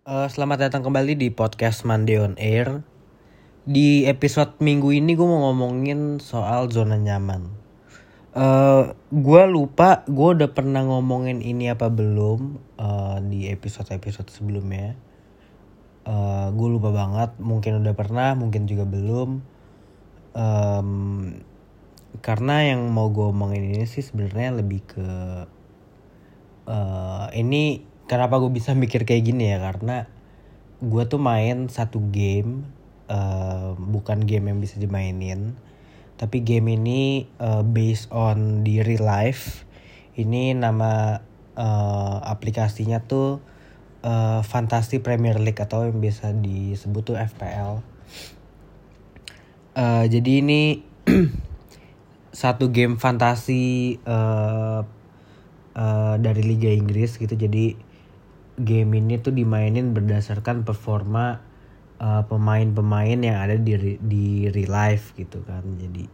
Eh, selamat datang kembali di podcast Monday on Air. Di episode minggu ini gue mau ngomongin soal zona nyaman. Eh, gue lupa gue udah pernah ngomongin ini apa belum eh, di episode-episode sebelumnya. Eh, gue lupa banget, mungkin udah pernah, mungkin juga belum. Em, karena yang mau gue omongin ini sih sebenarnya lebih ke eh ini kenapa gue bisa mikir kayak gini ya? Karena gue tuh main satu game eh, bukan game yang bisa dimainin tapi game ini eh, based on di real life. Ini nama eh, aplikasinya tuh eh, Fantasy Premier League atau yang biasa disebut tuh FPL Eh, jadi ini satu game fantasi eh eh, dari Liga Inggris gitu. Jadi game ini tuh dimainin berdasarkan performa eh, pemain-pemain yang ada di di real life gitu kan. Jadi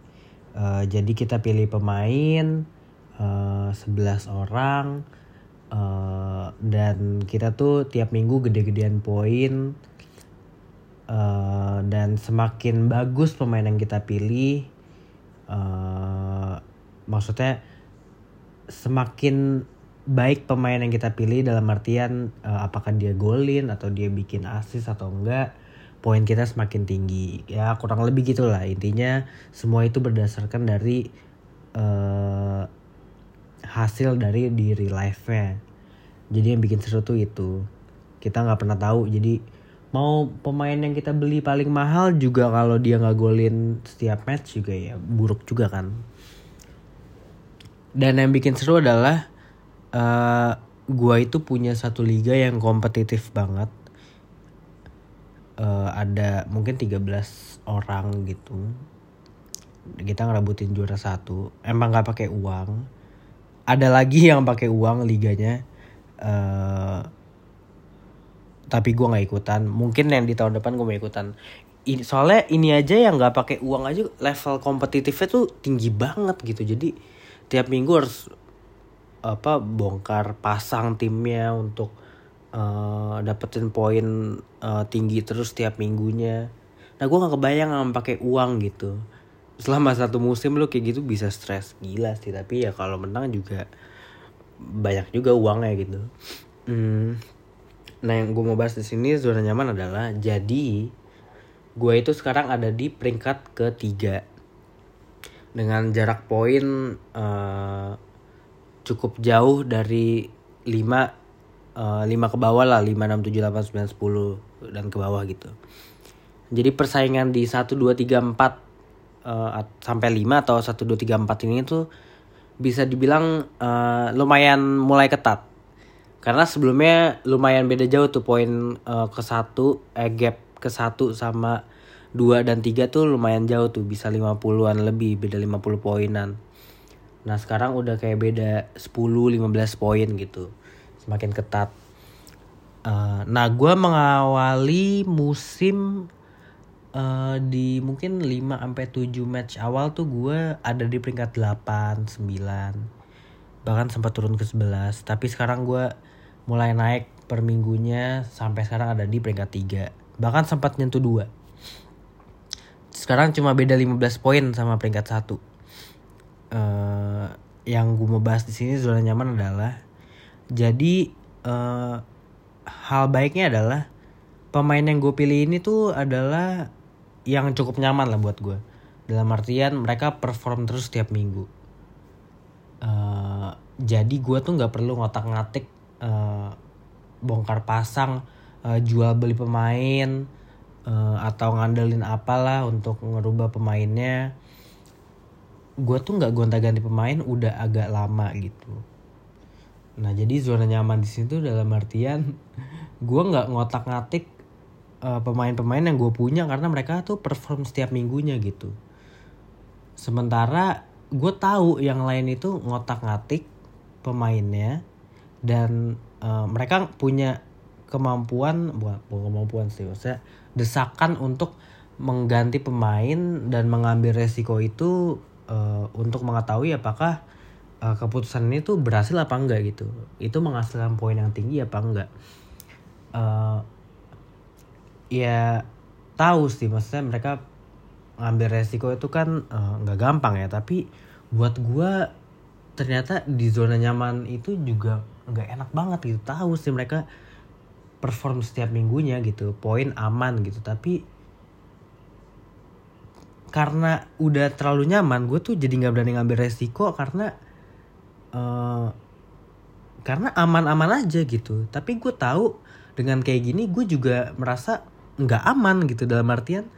eh, jadi kita pilih pemain eh, 11 orang eh, dan kita tuh tiap minggu gede-gedean poin Eh, dan semakin bagus pemain yang kita pilih eh maksudnya semakin baik pemain yang kita pilih dalam artian eh, apakah dia golin atau dia bikin assist atau enggak poin kita semakin tinggi. Ya kurang lebih gitulah. Intinya semua itu berdasarkan dari eh, hasil dari di real life nya jadi yang bikin seru tuh itu. Kita nggak pernah tahu. Jadi mau pemain yang kita beli paling mahal juga kalau dia nggak golin setiap match juga ya buruk juga kan. Dan yang bikin seru adalah eh gua itu punya satu liga yang kompetitif banget. Eh, ada mungkin 13 orang gitu. Kita ngerabutin juara satu. Emang nggak pakai uang. Ada lagi yang pakai uang liganya. Eh tapi gue nggak ikutan. Mungkin yang di tahun depan gue mau ikutan. Ini soalnya ini aja yang nggak pakai uang aja level kompetitifnya tuh tinggi banget gitu. Jadi tiap minggu harus apa bongkar pasang timnya untuk eh, dapetin poin eh, tinggi terus tiap minggunya. Nah gue nggak kebayang sama pakai uang gitu. Selama satu musim lu kayak gitu bisa stres. Gila sih tapi ya kalau menang juga banyak juga uangnya gitu. Hmm, Nah yang gue mau bahas di sini zona nyaman adalah jadi gue itu sekarang ada di peringkat ketiga. Dengan jarak poin eh, cukup jauh dari 5 eh, 5 ke bawah lah 5 6 7 8 9 10 dan ke bawah gitu. Jadi persaingan di 1 2 3 4 eh, at- sampai 5 atau 1 2 3 4 ini tuh bisa dibilang eh, lumayan mulai ketat karena sebelumnya lumayan beda jauh tuh poin eh, ke satu eh gap ke satu sama dua dan tiga tuh lumayan jauh tuh bisa 50-an lebih beda 50 poinan nah sekarang udah kayak beda 10-15 poin gitu. Semakin ketat. Eh, nah gue mengawali musim eh, di mungkin 5 sampai 7 match awal tuh gue ada di peringkat 8, 9 bahkan sempat turun ke 11 tapi sekarang gue mulai naik per minggunya sampai sekarang ada di peringkat 3 bahkan sempat nyentuh 2 sekarang cuma beda 15 poin sama peringkat 1 eh yang gue mau bahas di sini zona nyaman adalah jadi eh hal baiknya adalah pemain yang gue pilih ini tuh adalah yang cukup nyaman lah buat gue dalam artian mereka perform terus setiap minggu. Eh, jadi gue tuh nggak perlu ngotak-ngatik eh, bongkar pasang eh, jual beli pemain eh, atau ngandelin apalah untuk ngerubah pemainnya gue tuh nggak gonta-ganti pemain udah agak lama gitu. Nah jadi zona nyaman di situ dalam artian gue nggak ngotak-ngatik eh, pemain-pemain yang gue punya karena mereka tuh perform setiap minggunya gitu. Sementara gue tahu yang lain itu ngotak-ngatik pemainnya dan eh, mereka punya kemampuan bukan kemampuan sih maksudnya desakan untuk mengganti pemain dan mengambil resiko itu eh, untuk mengetahui apakah eh, keputusan ini tuh berhasil apa enggak gitu. Itu menghasilkan poin yang tinggi apa enggak. Eh, ya tahu sih maksudnya mereka ngambil resiko itu kan nggak gampang ya. Tapi buat gua ternyata di zona nyaman itu juga nggak enak banget gitu. Tahu sih mereka perform setiap minggunya gitu poin aman gitu. Tapi karena udah terlalu nyaman gue tuh jadi nggak berani ngambil resiko karena eh karena aman-aman aja gitu. Tapi gue tahu dengan kayak gini gue juga merasa nggak aman gitu. Dalam artian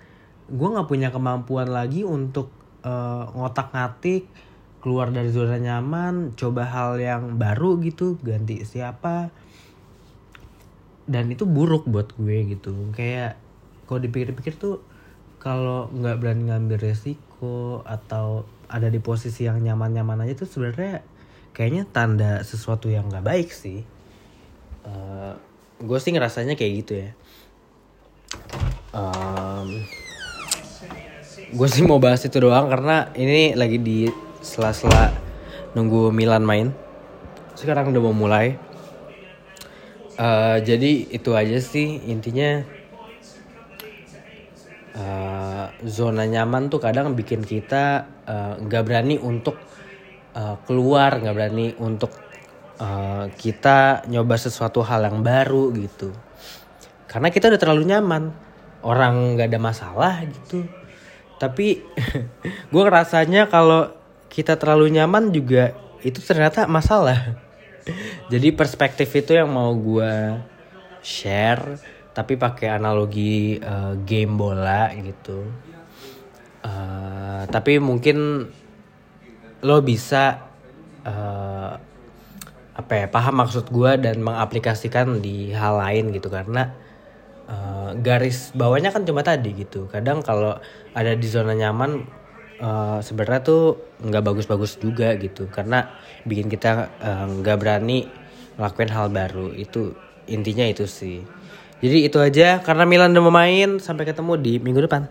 gue nggak punya kemampuan lagi untuk eh, ngotak-ngatik keluar dari zona nyaman coba hal yang baru gitu ganti siapa. Dan itu buruk buat gue gitu. Kayak kalau dipikir-pikir tuh kalau nggak berani ngambil resiko atau ada di posisi yang nyaman-nyaman aja tuh sebenarnya kayaknya tanda sesuatu yang nggak baik sih. Eh, gue sih ngerasanya kayak gitu ya. Gue sih mau bahas itu doang karena ini lagi di sela-sela nunggu Milan main. Sekarang udah mau mulai. Eh, jadi itu aja sih intinya eh, zona nyaman tuh kadang bikin kita eh, nggak berani untuk eh, keluar nggak berani untuk eh, kita nyoba sesuatu hal yang baru gitu. Karena kita udah terlalu nyaman. Orang nggak ada masalah gitu. Tapi gue rasanya kalau kita terlalu nyaman juga itu ternyata masalah. Jadi perspektif itu yang mau gue share tapi pakai analogi eh, game bola gitu. Eh, tapi mungkin lo bisa eh, apa ya paham maksud gue dan mengaplikasikan di hal lain gitu. Karena eh, garis bawahnya kan cuma tadi gitu. Kadang kalau ada di zona nyaman eh, sebenarnya tuh nggak bagus-bagus juga gitu. Karena bikin kita nggak berani ngelakuin hal baru. Itu intinya itu sih jadi itu aja karena Milan udah mau main sampai ketemu di minggu depan